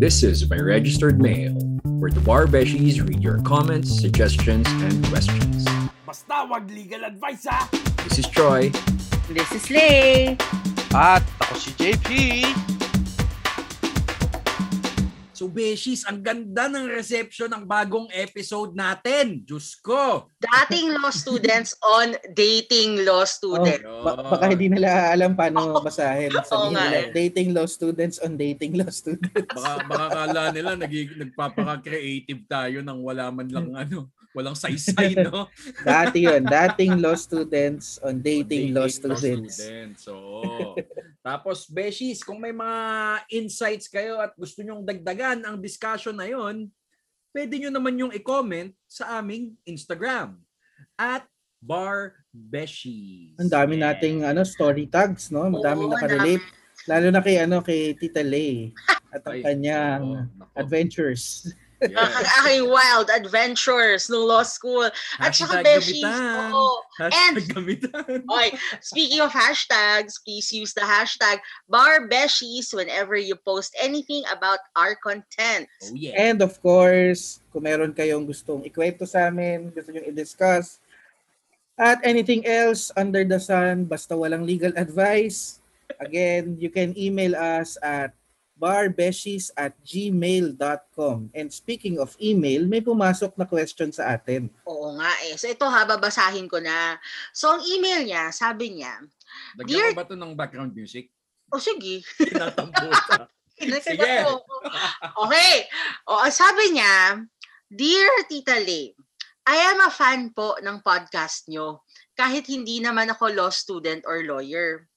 This is my registered mail, where the bar beshies read your comments, suggestions, and questions. Basta wag legal advice ha! This is Troy. This is Lay. At ako si JP. So Beshies, ang ganda ng reception ng bagong episode natin. Diyos ko! Dating law students on dating law student. Oh. Ba- baka hindi nila alam paano basahin. Oo Sabihin nga nila, eh. dating law students on dating law students. Baka, baka kala nila nagig, nagpapaka-creative tayo nang wala man lang ano, walang saysay, no? Dati yun, dating law students on dating, law students. Oo. Tapos, Beshies, kung may mga insights kayo at gusto nyong dagdagan ang discussion na yon, pwede nyo naman yung i-comment sa aming Instagram at Bar Beshies. Ang dami Yeah. nating ano story tags, no? Ang daming nakarelate. Lalo na kay ano kay Tita Lay at ang Ay, kanyang nako. adventures. Yes. Ang aking wild adventures no law school. At saka gamitan. Oo. Hashtag gamitan. Oy, speaking of hashtags, please use the hashtag BarBeshies whenever you post anything about our content. Oh yeah. And of course, kung meron kayong gustong ikwento sa amin, gusto nyo i-discuss, at anything else under the sun, basta walang legal advice, again, you can email us at barbeshies at gmail.com. And speaking of email, may pumasok na question sa atin. Oo nga eh. So ito ha, babasahin ko na. So ang email niya, sabi niya, Lagyan Dear- ko ba ito ng background music? o oh, sige, Tinatampo sa. Sige. Okay. O, ang sabi niya, Dear Tita Lay, I am a fan po ng podcast nyo kahit hindi naman ako law student or lawyer.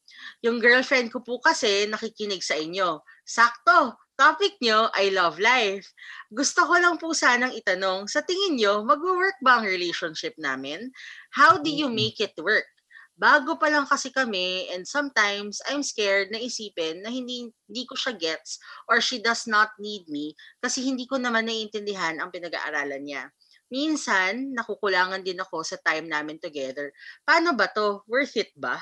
Yung girlfriend ko po kasi nakikinig sa inyo. Sakto, topic nyo, I love life. Gusto ko lang po sanang itanong, sa tingin nyo, mag-work ba ang relationship namin? How do you make it work? Bago pa lang kasi kami and sometimes I'm scared na isipin na hindi, hindi ko siya gets or she does not need me kasi hindi ko naman naiintindihan ang pinag-aaralan niya. Minsan, nakukulangan din ako sa time namin together. Paano ba to? Worth it ba?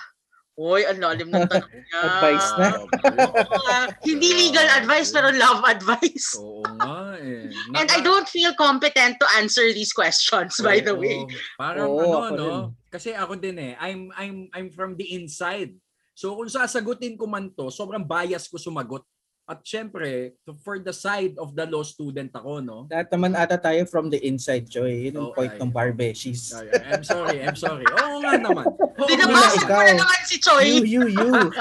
Uy, ang lalim ng tanong niya. Advice na. Nga. hindi legal advice pero love advice. Oo nga eh. And I don't feel competent to answer these questions, by the way. Oo. Parang Oo, ano, ako no? Kasi ako din eh. I'm, I'm, I'm from the inside. So kung sasagutin ko man to, sobrang bias ko sumagot. At syempre, for the side of the law student ako, no? Lahat naman ata tayo from the inside, Joy. Yun ang Oh, point ay. ng barbeshies. Ay, I'm sorry, I'm sorry. Oo nga naman. Naman. mo na naman si Choi. You, you, you.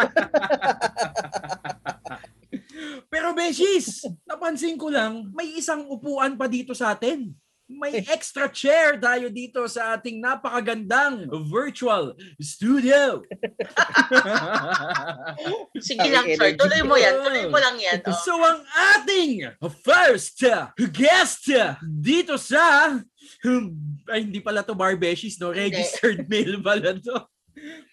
Pero Beshies, napansin ko lang, may isang upuan pa dito sa atin. May extra chair tayo dito sa ating napakagandang virtual studio. Sige Ang lang, energy. Tuloy mo yan. Tuloy mo lang yan. Oh. So ang ating first guest dito sa ay hindi pala to Barbeshies no Hindi. registered mail pala to.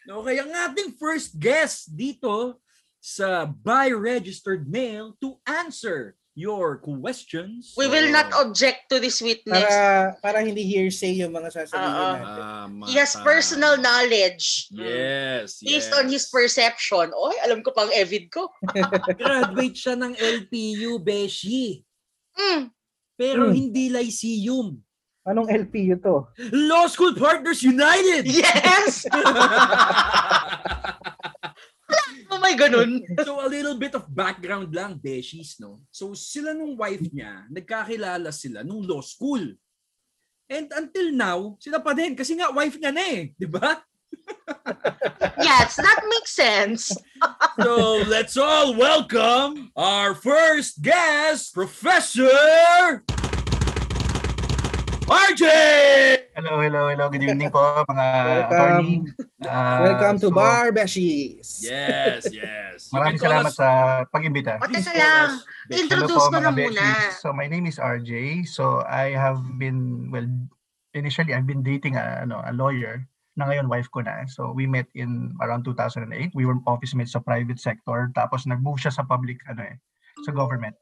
No kaya ang ating first guest dito sa by registered mail to answer your questions. We will not object to this witness. Para, para hindi hearsay yung mga sasabihin Oo. natin. Tama, He has personal knowledge. Yes, Based yes. on his perception. Oy, alam ko pang evid ko. Graduate siya ng LPU, Beshi. Mm. Pero Hmm. hindi Lyceum. Anong LPU to? Law School Partners United! Yes! ganun. so a little bit of background lang, Beshies, no? So sila nung wife niya, nagkakilala sila nung law school. And until now, sila pa din kasi nga wife niya na eh, di ba? Yes, that makes sense. So let's all welcome our first guest, Professor RJ! Hello, hello, hello. Good evening po mga Welcome. attorney. Ah, Welcome to so, Barbeshies. Yes, yes. You Maraming salamat us- sa pag-imbita. O, teka lang. Introduce ko na muna. So my name is RJ. So I have been, well, initially I've been dating a, ano, a lawyer na ngayon wife ko na. So we met in around 2008. We were office mates sa private sector. Tapos nag-move siya sa public, ano eh, sa government.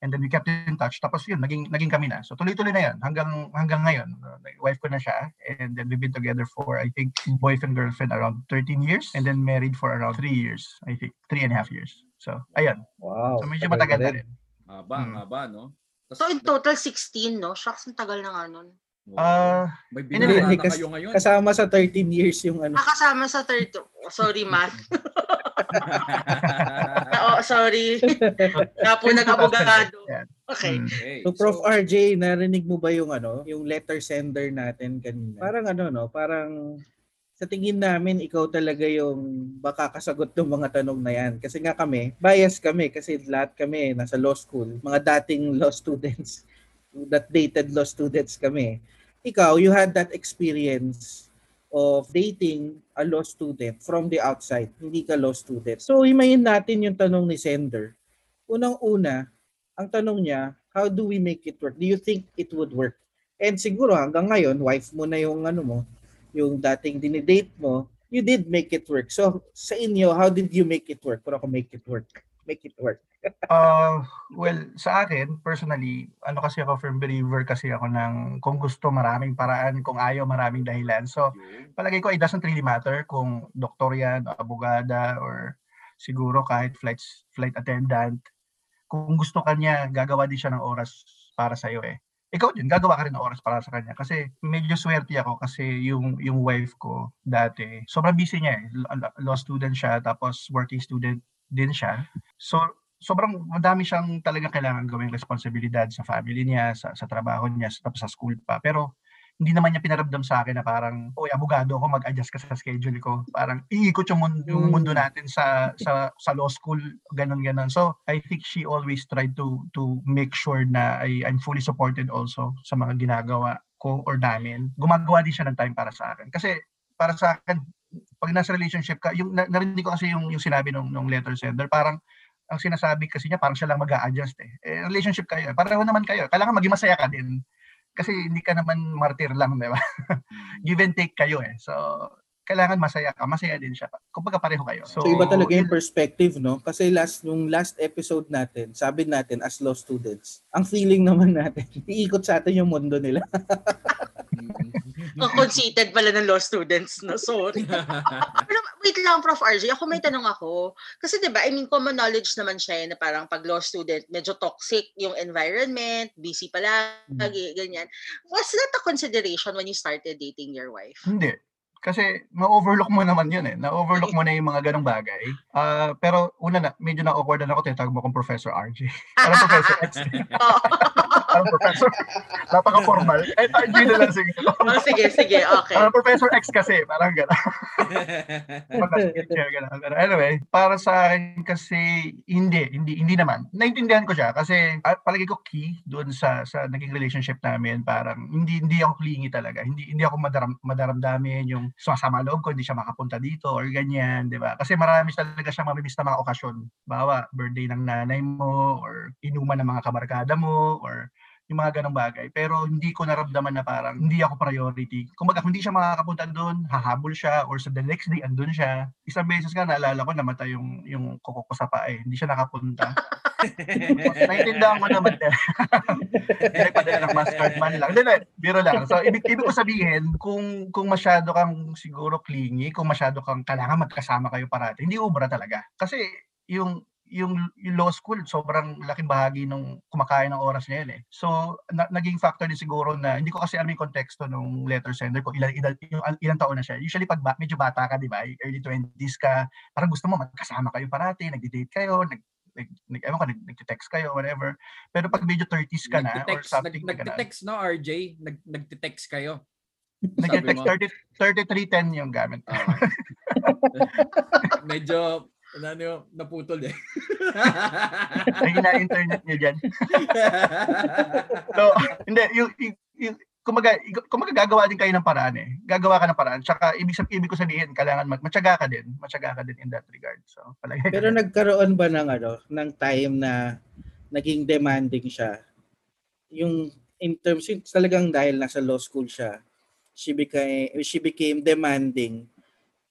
And then we kept in touch. Tapos yun, naging, naging kami na. So tuloy-tuloy na yan hanggang, hanggang ngayon. Uh, wife ko na siya. And then we've been together for, I think, boyfriend, girlfriend around 13 years. And then married for around 3 years. I think, three and a half years. So, ayun. Wow. So medyo tagal matagal na rin. Haba, Hmm. haba, no? Tas- So in total 16, no? Shucks, ang tagal na nga nun. Ah, may binata na kas- kayo ngayon. Kasama sa 13 years yung ano. Nakasama sa 30. oh, Sorry, math. Oo, sorry. Nga po nag-abogado. Okay. Mm. okay, So Prof RJ, narinig mo ba yung ano, yung letter sender natin kanina? Parang ano no, parang sa tingin namin ikaw talaga yung baka kasagot ng mga tanong na yan. Kasi nga kami, bias kami kasi lahat kami nasa law school, mga dating law students, that dated law students kami. Ikaw, you had that experience of dating a law student from the outside, hindi ka law student. So himayin natin yung tanong ni sender. Unang-una, ang tanong niya, how do we make it work? Do you think it would work? And siguro hanggang ngayon, wife mo na yung ano mo, yung dating dinidate mo, you did make it work. So sa inyo, how did you make it work? Kung ako make it work. Make it work. Uh, well, sa akin, personally, ano kasi ako, firm believer kasi ako ng kung gusto maraming paraan, kung ayaw maraming dahilan. So, palagay ko, it doesn't really matter kung doktor yan, abogada, or siguro kahit flight, flight attendant. Kung gusto kanya, gagawa din siya ng oras para sa'yo eh. Ikaw din, gagawa ka rin ng oras para sa kanya. Kasi medyo swerte ako kasi yung, yung wife ko dati, sobrang busy niya eh. Law student siya, tapos working student din siya. So, sobrang madami siyang talagang kailangan gawing responsibilidad sa family niya, sa, sa trabaho niya, sa, tapos sa school pa. Pero hindi naman niya pinaramdam sa akin na parang, oy, abogado ako, mag-adjust ka sa schedule ko. Parang iikot yung mundo, yung Mm. mundo natin sa, sa, sa law school, ganun, ganun. So, I think she always tried to to make sure na I, I'm fully supported also sa mga ginagawa ko or namin. Gumagawa din siya ng time para sa akin. Kasi para sa akin, pag nasa relationship ka, yung na- narinig ko kasi yung, yung sinabi nung, nung letter sender, parang ang sinasabi kasi niya, parang siya lang mag adjust eh. eh. Relationship kayo, pareho naman kayo. Kailangan maging masaya ka din. Kasi hindi ka naman martir lang, di ba? Give and take kayo eh. So, kailangan masaya ka, masaya din siya. Kumbaga pareho kayo. So, iba talaga yung yun- perspective, no? Kasi last nung last episode natin, sabi natin as law students, ang feeling naman natin, iikot sa atin yung mundo nila. Ang conceited pala ng law students, no? Sorry. Pero wait lang, Prof. RJ, ako may tanong ako. Kasi 'di ba, I mean, common knowledge naman siya eh, na parang pag law student, medyo toxic yung environment, busy palagi, ganyan. Was that a consideration when you started dating your wife? Hindi. Kasi ma-overlook mo naman yun eh. Na-overlook mo na yung mga ganong bagay. Ah, pero una na, medyo na-awkward na ako, tinatawag mo akong Professor RJ. Parang Professor X. Parang Professor. Napaka-formal. Eh, RJ na lang siguro. Oh, sige, sige, okay. Parang Professor X kasi, parang gano'n. Pero anyway, para sa akin kasi, hindi, hindi, hindi naman. Naintindihan ko siya kasi ah, palagi ko key doon sa sa naging relationship namin. Parang hindi hindi ako clingy talaga. Hindi hindi ako madaram, madaramdamin yung sumasama loob ko, hindi siya makapunta dito or ganyan, di ba? Kasi marami talaga siyang mamimiss na mga okasyon. Bawa, birthday ng nanay mo or inuman ng mga kabarkada mo or yung mga ganong bagay. Pero hindi ko naramdaman na parang hindi ako priority. Kung hindi siya makakapunta doon, hahabol siya or sa the next day, andun siya. Isang beses nga, naalala ko, namatay yung, yung kuko ko sa paa eh. Hindi siya nakapunta. Naintindihan ko naman din. Hindi nagpadala ng mastercard man lang. Hindi, biro lang. So, ibig, ibig ko sabihin, kung, kung masyado kang siguro clingy, kung masyado kang kailangan magkasama kayo parati, hindi ubra talaga. Kasi yung yung, yung law school, sobrang laking bahagi nung kumakain ng oras niya yun eh. So, na, naging factor din siguro na, hindi ko kasi alam yung konteksto nung letter sender ko, ilan, ilan, yung, ilang taon na siya. Usually, pag ba, medyo bata ka, di ba, early 20s ka, parang gusto mo magkasama kayo parati, nag-date kayo, nag, nag, nag, ewan ko, nag, nag-text kayo, whatever. Pero pag medyo 30s ka na, or something nag, ka na, nagtitext no, RJ? Nag, nagtitext kayo. 30, 3310 yung gamit. Ah. Medyo, ano yung naputol eh. Naging na internet niyo dyan. So, hindi, yung, yung, yung kumaga, kumaga gagawa din kayo ng paraan eh. Gagawa ka ng paraan. Tsaka ibig, sab- ibig ko sabihin, kailangan mag, matyaga ka din. Matyaga ka din in that regard. So, palagi Pero nagkaroon ba ng ano, ng time na naging demanding siya? Yung in terms yung talagang dahil nasa law school siya, she became she became demanding.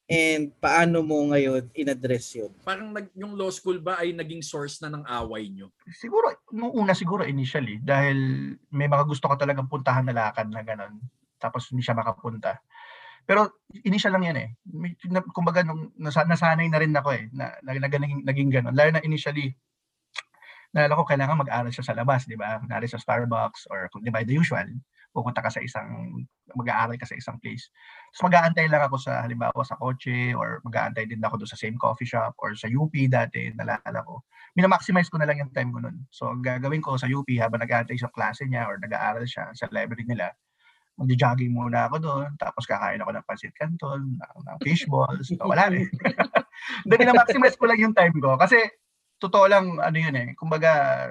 And paano mo ngayon in-address yun? Parang nag, yung law school ba ay naging source na ng away nyo? siguro, nung una siguro initially, dahil may mga gusto ka talagang puntahan na lakad na gano'n. Tapos hindi siya makapunta. Pero initial lang yan eh. May, kumbaga, nung nasa, nasanay na rin ako eh, na, na, na, naging, naging gano'n. Lalo na initially, naalala ko kailangan mag-aral siya sa labas, di ba? Kunwari sa Starbucks or kung di ba the usual, pupunta ka sa isang, mag-aaral ka sa isang place. So mag-aantay lang ako sa, halimbawa sa kotse or mag-aantay din ako doon sa same coffee shop or sa UP dati, nalala ko. Minamaximize ko na lang yung time ko nun. So ang gagawin ko sa UP habang nag-aantay sa klase niya or nag-aaral siya sa library nila, mag-jogging muna ako doon, tapos kakain ako ng pancit canton, ng, ng fish balls, so, wala rin. Then, na-maximize ko lang yung time ko. Kasi, totoo lang, ano yun eh, kumbaga,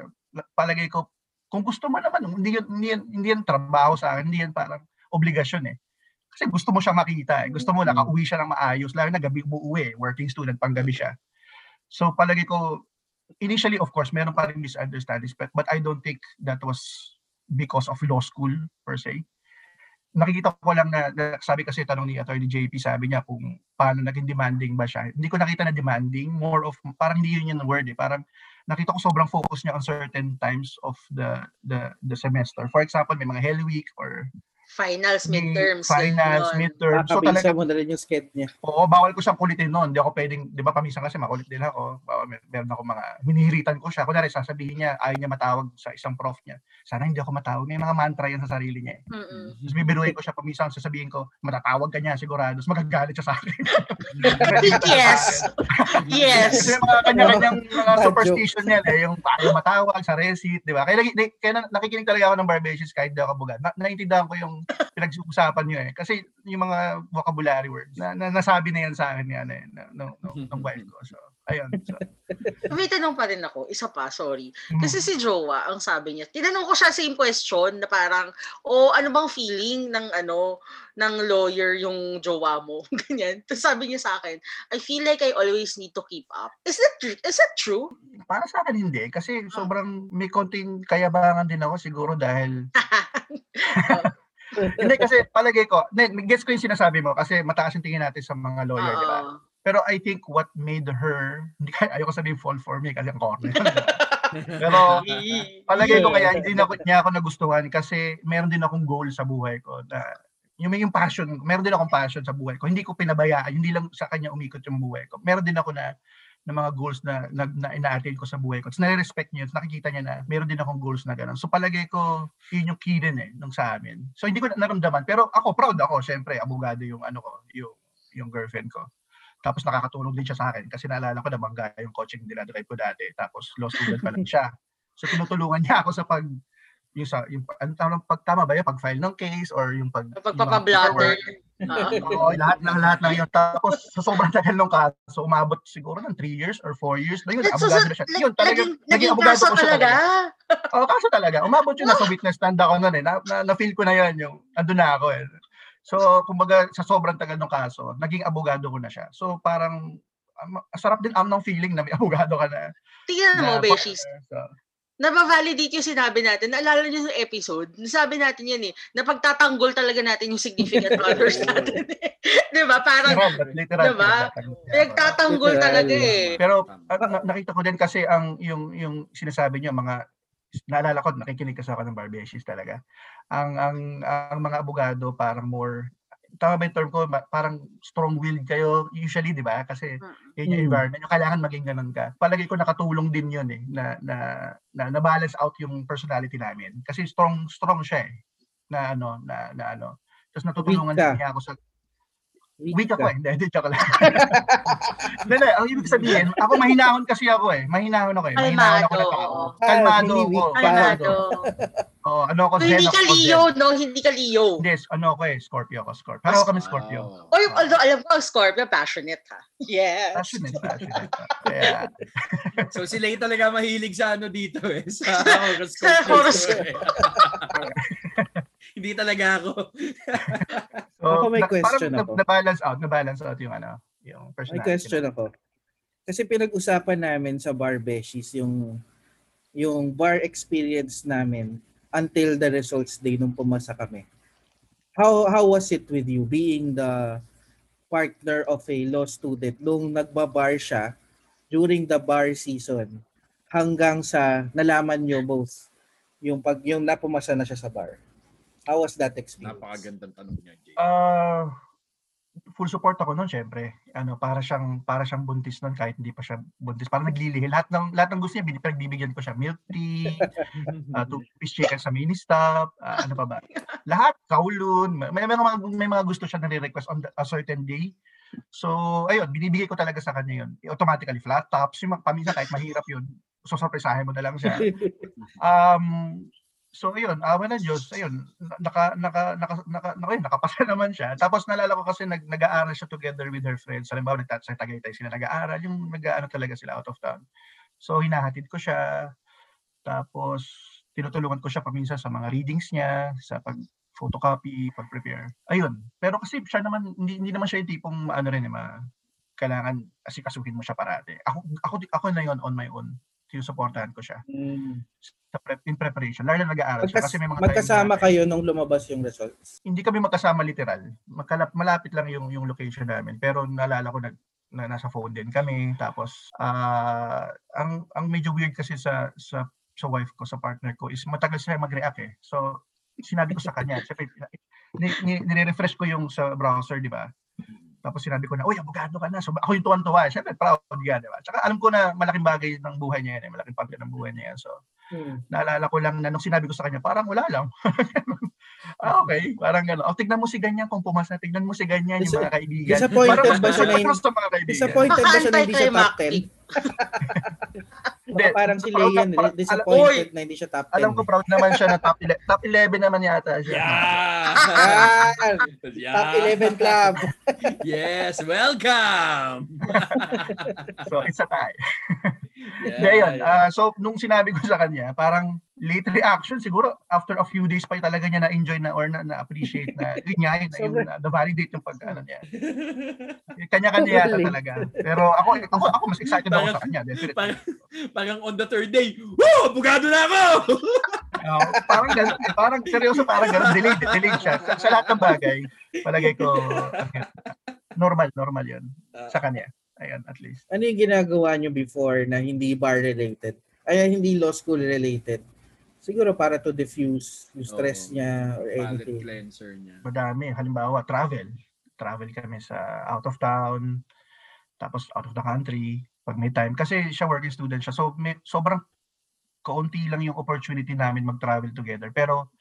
palagay ko, kung gusto mo naman, hindi yun, hindi yun, hindi yun trabaho sa akin, hindi yun parang obligasyon eh. Kasi gusto mo siya makita eh. Gusto mo nakauwi siya ng maayos, lalo na gabi umuwi, working student, pang gabi siya. So palagi ko, initially of course, meron pa rin misunderstandings, but, but I don't think that was because of law school per se nakikita ko lang na, na sabi kasi tanong ni Attorney JP, sabi niya kung paano naging demanding ba siya. Hindi ko nakita na demanding, more of parang hindi yun yung word eh. Parang nakita ko sobrang focus niya on certain times of the the the semester. For example, may mga Hell Week or Finals, midterms. Finals, yun. midterms. So talaga, mo na rin yung sked niya. oo, bawal ko siyang kulitin noon. Hindi ako pwedeng, di ba paminsan kasi makulit din ako. Bawal, mer- meron ako mga, hinihiritan ko siya. Kunwari, sasabihin niya, ayaw niya matawag sa isang prof niya. Sana hindi ako matawag. May mga mantra yan sa sarili niya. Eh. Tapos bibiruin ko siya paminsan, sasabihin ko, matatawag ka niya sigurado. Tapos magagalit siya sa akin. yes. Yes. Kasi mga kanya-kanyang mga superstition niya, eh, yung ayaw matawag sa receipt, di ba? Kaya, kaya na- nakikinig talaga ako ng barbations kahit di ako kabugad. Na, naiintindihan ko yung pinag-uusapan niyo eh. Kasi yung mga vocabulary words, na, na nasabi na yan sa akin yan eh, ng, ng, ng, ng wife ko. So, ayun. So, May tanong pa rin ako, isa pa, sorry. mm. Kasi si Jowa, ang sabi niya, tinanong ko siya same question na parang, o ano bang feeling ng ano, ng lawyer yung jowa mo? Ganyan. Tapos sabi niya sa akin, I feel like I always need to keep up. Is that, tr- is that true? para sa akin hindi. Kasi sobrang may konting kayabangan din ako siguro dahil hindi kasi palagay ko, gets ko yung sinasabi mo kasi mataas yung tingin natin sa mga lawyer, di ba? Pero I think what made her, hindi kaya ayoko sabihin fall for me kasi ang corny. Pero palagay ko kaya hindi na ako- niya ako nagustuhan kasi meron din akong goal sa buhay ko na yung may yung passion, meron din akong passion sa buhay ko. Hindi ko pinabayaan, hindi lang sa kanya umikot yung buhay ko. Meron din ako na na mga goals na na, na ina-attain ko sa buhay ko. Tapos nare-respect niya, nakikita niya na meron din akong goals na gano'n. So palagay ko, yun yung key din eh, nung sa amin. So hindi ko na naramdaman. Pero ako, proud ako. Siyempre, abogado yung ano ko, yung, yung girlfriend ko. Tapos nakakatulong din siya sa akin kasi naalala ko na bangga yung coaching nila drive ko dati. Tapos law student pa lang siya. So tinutulungan niya ako sa pag yung sa yung ano tama ba yun pag file ng case or yung pag yung Pagpapablatter. Oo, lahat ng lahat ng yun. Tapos sa sobrang tagal ng kaso, umabot siguro ng 3 years or 4 years. Na yun, abogado so- na siya. like, Yun, talaga, naging, naging naging abogado ko siya talaga. talaga. Oo, kaso talaga. Umabot yun, nasa witness stand ako nun eh. Na, na, na-feel ko na yan, yung, andun na ako eh. So, kumbaga, sa sobrang tagal ng kaso, naging abogado ko na siya. So, parang, um, sarap din am ng feeling na may abogado ka na. Tingnan mo. So, Nabavalidate yung sinabi natin. Naalala niyo yung episode? Nasabi natin yan eh. Napagtatanggol talaga natin yung significant others natin eh. Di ba? Parang, literal, but literal. Diba? ako. pinagtatanggol Literal. talaga eh. Pero na- nakita ko din kasi ang yung yung sinasabi niyo mga naalala ko nakikinig kasi ako ng Barbeshies talaga. Ang ang ang mga abogado parang more tama ba yung term ko parang strong-willed kayo usually, di ba? Kasi yun yung Mm. environment. Yung kailangan maging ganun ka. Palagay ko nakatulong din yun eh na na na, na balance out yung personality namin. Kasi strong strong siya eh na ano na na ano. Tapos natutulungan din niya ako sa Weak Weak ako eh. Hindi, hindi, joke lang. Hindi. Ang ibig sabihin, ako mahinahon kasi ako eh. Mahinahon ako eh. Mahinahon ako na Kalmado, tao. oo. Kalmado Ah, ako. Kalmado. Oo, ano ako, So, hindi ka ako. Leo, no? Hindi ka Leo. Hindi, ano ako eh, Scorpio ako, Scorpio. Pero kami Scorpio. Wow. Oy, although alam ko, Scorpio, passionate ha. Yes. Passionate, passionate. Kaya, So si Lay talaga mahilig sa ano dito eh. Sa horoscope. Sa horoscope. eh. Hindi talaga ako. so, Ako may na- question parang ako. Na, na-balance out, na-balance out yung ano, yung May personality. question ako. Kasi pinag-usapan namin sa Bar Beshies yung yung bar experience namin until the results day nung pumasa kami. How how was it with you being the partner of a law student nung nagba-bar siya during the bar season hanggang sa nalaman nyo both yung pag yung napumasa na siya sa bar. How was that experience? Napakagandang tanong niya, Jay. Ah, full support ako noon syempre. Ano, para siyang para siyang buntis noon kahit hindi pa siya buntis. Parang naglilihi. Lahat ng lahat ng gusto niya pinagbibigyan ko siya. Milk tea, uh, two-piece chicken sa mini stop, ah, ano pa ba? Lahat, kaulun. May, may mga may mga gusto siya na request on the- a certain day. So, ayun, binibigay ko talaga sa kanya yun. Automatically flat tops, yung paminsan kahit mahirap yun, susurpresahin mo na lang siya. Um, so ayun, awa ng Diyos, ayun, naka, naka, naka, naka, naka, ayun, nakapasa naman siya. Tapos nalala ko kasi nag, nag-aaral siya together with her friends. Halimbawa, nagtat sa Tagaytay sila nag-aaral, yung nag-aano talaga sila out of town. So hinahatid ko siya. Tapos tinutulungan ko siya paminsan sa mga readings niya, sa pag photocopy, pag-prepare. Ayun. Pero kasi siya naman, hindi, hindi naman siya yung tipong ano rin, eh, ma, kailangan asikasuhin mo siya parati. Ako, ako, ako na yon on my own. Sinusuportahan ko siya Mm. sa prep, in preparation. Lalo na nag-aaral siya Magkas- kasi may mga magkasama kayo nung lumabas yung results. Hindi kami magkasama literal. Magkalap, malapit lang yung yung location namin. Pero naalala ko nag na nasa phone din kami. Tapos ah ang ang medyo weird kasi sa sa sa wife ko, sa partner ko is matagal siya mag-react eh. So sinabi ko sa kanya, syempre ni, ni, nire-refresh ko yung sa browser, di ba? Tapos sinabi ko na, uy, abogado ka na. So ako yung tuwan-tuwa. Siyempre, proud ka, di ba? Tsaka alam ko na malaking bagay ng buhay niya yan. Eh. Malaking parte ng buhay niya yan. So, Hmm. naalala ko lang na nung sinabi ko sa kanya, parang wala lang. ah, okay, parang gano'n. O, tignan mo si ganyan kung pumasa. Tignan mo si ganyan yung mga kaibigan. disappointed Parang ba siya na kaibigan. Disappointed ba siya na hindi siya top 10? Baka parang si Leon, na- proud- disappointed na hindi siya top 10. Alam ko proud naman siya na top 11, top 11 naman yata siya. Yeah. Ah, yeah. top 11 club. Yes, welcome. So, it's a tie. Yeah, yun. yeah. Ah, so, nung sinabi ko sa kanya, parang late reaction, siguro after a few days pa talaga niya na-enjoy na or na- na-appreciate na, yun nga, yun, yung, na-validate yung pag, ano niya. Kanya-kanya yata talaga. Pero ako, ako, ako mas excited ako Parang- sa kanya. Definitely. parang, parang on the third day, Woo! Abogado na ako! Oo, parang ganun eh. Parang seryoso, parang ganun. Delayed, delayed siya. Sa, sa lahat ng bagay, palagay ko, normal, normal yun. Sa kanya. Ayan, at least. Ano yung ginagawa niyo before na hindi bar related? Ay, hindi law school related? Siguro para to diffuse yung stress Oo. niya or Palette anything. cleanser niya. Madami. Halimbawa, travel. Travel kami sa out of town, tapos out of the country, pag may time. Kasi siya working student siya. So, may, sobrang kaunti lang yung opportunity namin mag-travel together. Pero,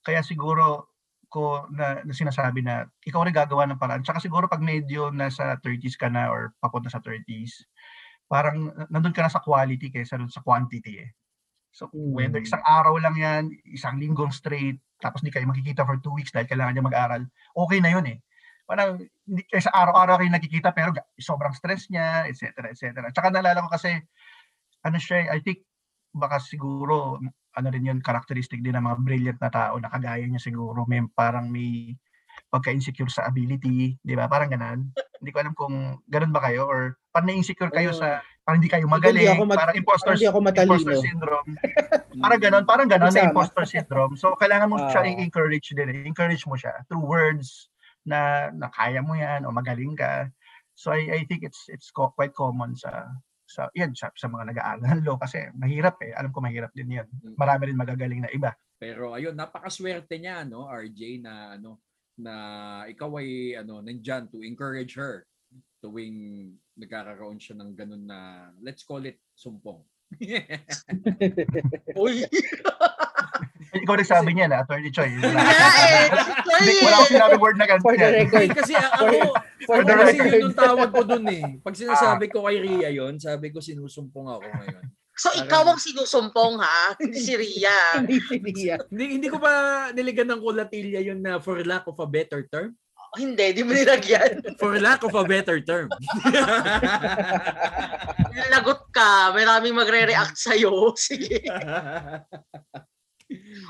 kaya siguro ko na, na sinasabi na ikaw rin gagawa ng paraan. Tsaka siguro pag medyo nasa 30s ka na or papunta sa 30s, parang nandun ka na sa quality kaysa dun sa quantity eh. So, whether Hmm. isang araw lang yan, isang linggong straight, tapos di kayo makikita for two weeks dahil kailangan niya mag-aral, okay na yun eh. Parang hindi kaysa araw-araw kayo nakikita pero sobrang stress niya, etc. etc. Tsaka naalala ko kasi, ano siya, eh, I think baka siguro ano rin yun, characteristic din ng mga brilliant na tao na kagaya niya siguro, may parang may pagka-insecure sa ability, di ba? Parang ganun. hindi ko alam kung ganun ba kayo or parang na-insecure kayo Oo. sa, parang hindi kayo Hindi magaling, ako mat- parang imposter, Hindi ako matalino. imposter syndrome. Parang ganun, parang ganun na imposter syndrome. So, kailangan mo siya Ah. i-encourage din. eh. Encourage mo siya through words na, na kaya mo yan o magaling ka. So, I, I think it's it's co- quite common sa sa yan sa, sa mga nag-aaral law kasi mahirap eh. Alam ko mahirap din yan. Marami rin magagaling na iba. Pero ayun, napakaswerte niya no, RJ na ano na ikaw ay ano nandiyan to encourage her tuwing nagkakaroon siya ng ganun na let's call it sumpong. Uy, Ikaw nagsabi niya na, Attorney Choi. Wala, eh. Hindi, wala akong sinabi word na For the record. kasi a- ako, For the kasi record. yun yung tawag ko dun eh. Pag sinasabi ko kay Ria yun, sabi ko sinusumpong ako ngayon. So ikaw ang sinusumpong ha, hindi si Ria. Hindi si Ria. Hindi hindi ko ba niligan ng kulatilya yun na for lack of a better term? Hindi, di mo nilagyan. For lack of a better term. Lagot ka, maraming magre-react sa'yo. Sige.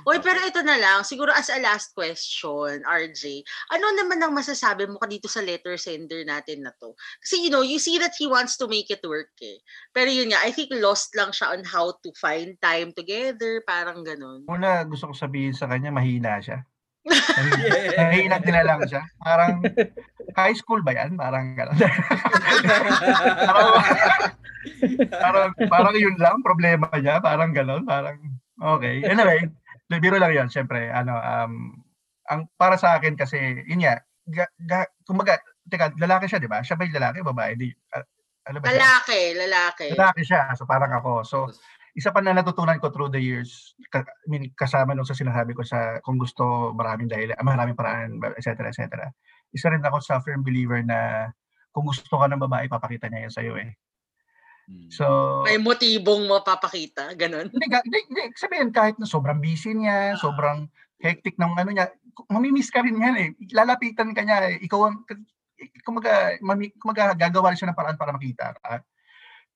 Uy, pero ito na lang, siguro as a last question, RJ, ano naman ang masasabi mo ka dito sa letter sender natin na to? Kasi you know, you see that he wants to make it work eh. Pero yun nga, I think lost lang siya on how to find time together, parang ganun. Una, gusto ko sabihin sa kanya, mahina siya. Mahina, mahina din na lang siya. Parang, high school ba yan? Parang gano'n. parang, parang, parang yun lang, problema niya. Parang gano'n. Parang, okay. Anyway, biro lang yun, syempre. Ano, um, ang para sa akin kasi, yun nga, ga, ga, kumbaga, teka, lalaki siya, di ba? Siya ba yung lalaki, babae? Di, ah, ano ba siya? Lalaki, lalaki. Lalaki siya. So parang ako. So isa pa na natutunan ko through the years, ka, I mean, kasama nung sa sinasabi ko sa kung gusto maraming dahil, ah, maraming paraan, et cetera, et cetera. Isa rin ako sa firm believer na kung gusto ka ng babae, papakita niya yan sa'yo eh. Mm. So, May motibong mapapakita, ganun. hindi, hindi, hindi, sabihin kahit na sobrang busy niya, sobrang hectic ng ano niya, mamimiss ka rin yan eh. Lalapitan ka niya eh. Ikaw ang, kumaga, mami, kumaga gagawa rin siya ng paraan para makita ka.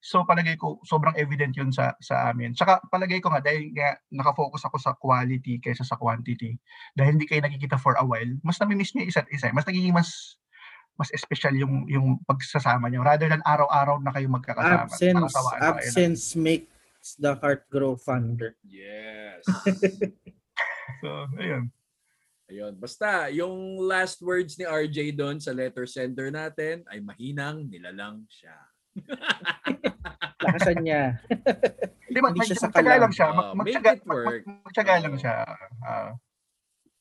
So palagay ko, sobrang evident yun sa sa amin. Tsaka palagay ko nga, dahil nga nakafocus ako sa quality kaysa sa quantity, dahil hindi kayo nakikita for a while, mas namimiss niyo isa't isa. Mas nagiging mas mas espesyal yung yung pagsasama niyo rather than araw-araw na kayo magkakasama. Absence, ano, ayun. absence makes the heart grow fonder. Yes. So, ayun. Ayun. Basta, yung last words ni RJ doon sa letter sender natin ay mahinang nilalang siya. Lakasan niya. Hindi, mag, Hindi siya sa magtyaga lang siya. Mag, Ah, magtyaga, make it work. mag, magtyaga lang siya. Ah,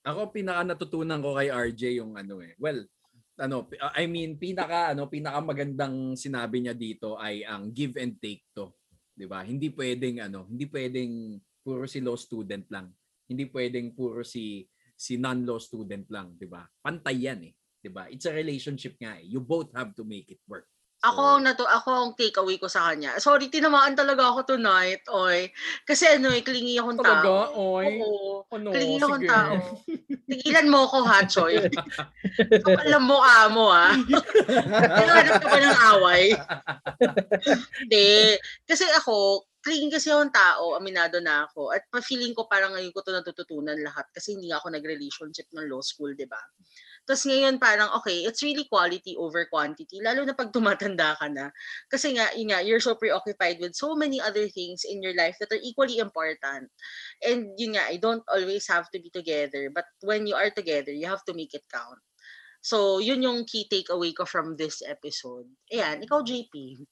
Ako pinaka natutunan ko kay RJ yung ano eh. Well, ano, pi- I mean pinaka ano, pinaka magandang sinabi niya dito ay ang give and take to. 'Di ba? Hindi pwedeng ano, hindi pwedeng puro si law student lang. Hindi pwedeng puro si si non-law student lang, 'di ba? Pantay yan eh, 'di ba? It's a relationship nga eh. You both have to make it work. Ako ang nato ako ang takeaway ko sa kanya. Sorry, tinamaan talaga ako tonight, oy. Kasi ano, eh, clingy akong tao. Oy. Oo. Ano? Clingy akong tao. Tigilan mo ako, ha, Choy. Kapal mo amo, ha. Kailangan ka pa ng away. Hindi. Kasi ako, clingy kasi akong tao, aminado na ako. At pa-feeling ko parang ngayon ko to natututunan lahat kasi hindi ako nag-relationship ng law school, di ba? Tapos ngayon parang, okay, it's really quality over quantity, lalo na pag tumatanda ka na. Kasi nga, yun nga, you're so preoccupied with so many other things in your life that are equally important. And yun nga, I don't always have to be together, but when you are together, you have to make it count. So, yun yung key takeaway ko from this episode. Ayan, ikaw, JP.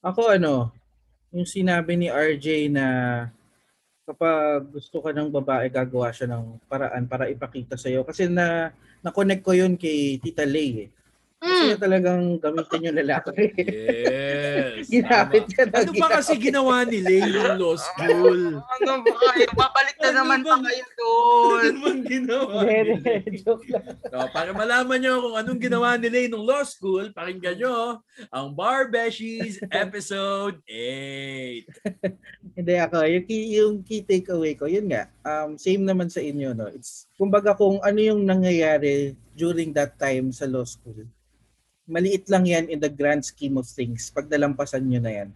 Ako ano, yung sinabi ni RJ na kapag gusto ka ng babae, gagawa siya ng paraan para ipakita sa'yo. Kasi na, na-connect ko yun kay Tita Lay eh. Kasi Mm. talagang gamitin yung lalaki. Yes. Ginamit ka na Ano ba kasi ginawa ni Lay ng law school? Ano ba kayo? Babalik na Ano naman bang- pa kayo doon. Ano bang ginawa ni joke lang. So, para malaman nyo kung anong ginawa ni Lay nung law school, pakinggan nyo ang Bar Beshies episode 8. Hindi ako, yung key, yung key takeaway ko, yun nga, um, same naman sa inyo, no? It's, kumbaga kung ano yung nangyayari during that time sa law school, maliit lang yan in the grand scheme of things pag nalampasan nyo na yan.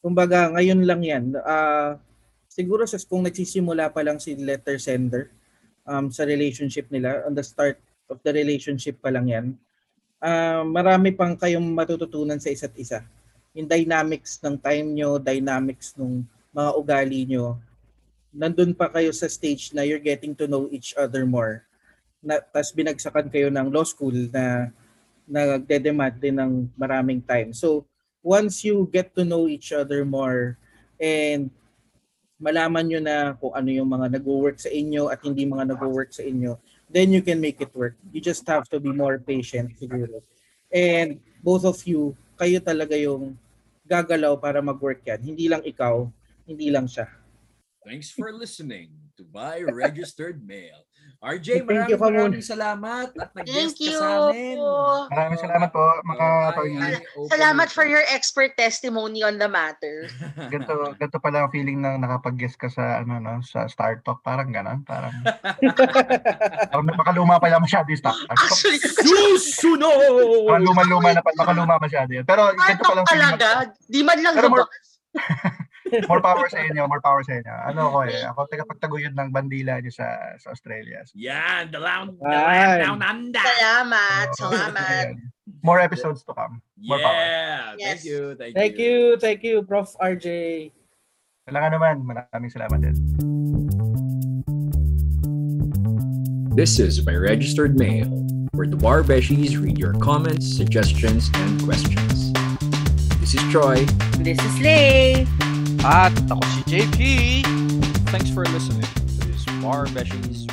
Kumbaga, ngayon lang yan. ah siguro sa kung nagsisimula pa lang si letter sender um, sa relationship nila, on the start of the relationship pa lang yan, ah, marami pang kayong matututunan sa isa't isa. Yung dynamics ng time nyo, dynamics ng mga ugali nyo, nandun pa kayo sa stage na you're getting to know each other more. Na, Tapos binagsakan kayo ng law school na nagdedemand din ng maraming time. So, once you get to know each other more and malaman nyo na kung ano yung mga nag-work sa inyo at hindi mga nag-work sa inyo, then you can make it work. You just have to be more patient siguro. And both of you, kayo talaga yung gagalaw para mag-work yan. Hindi lang ikaw, hindi lang siya. Thanks for listening to Buy Registered Mail. RJ, Thank maraming you, Kamon. maraming salamat at nag-guest Thank ka you. sa amin. maraming salamat po, mga ay, open Salamat for your expert testimony on the matter. Ganito, ganito pala ang feeling na nakapag-guest ka sa ano no, sa Star Talk, parang gano'n, parang parang makaluma pa lang masyado yung Star Talk. Actually, Susunod! Parang luma-luma na pa, makaluma masyado yun. Pero ganito pala ang feeling na- talaga. Di man lang Pero more-. more power sa inyo, more power sa inyo. Ano ko eh, ako tagapagtaguyod ng bandila niyo sa sa Australia. Yan, the land, the land down under. Salamat. So, Salamat. More episodes to come. More power. Yeah, thank Yes. you, thank, Thank you, thank you, Prof. RJ. Kailangan naman, maraming salamat din. This is by registered mail, where the Bar Beshies read your comments, suggestions, and questions. This is Troy. This is Lay. At ako si JP. Thanks for listening to this Bar Beshies.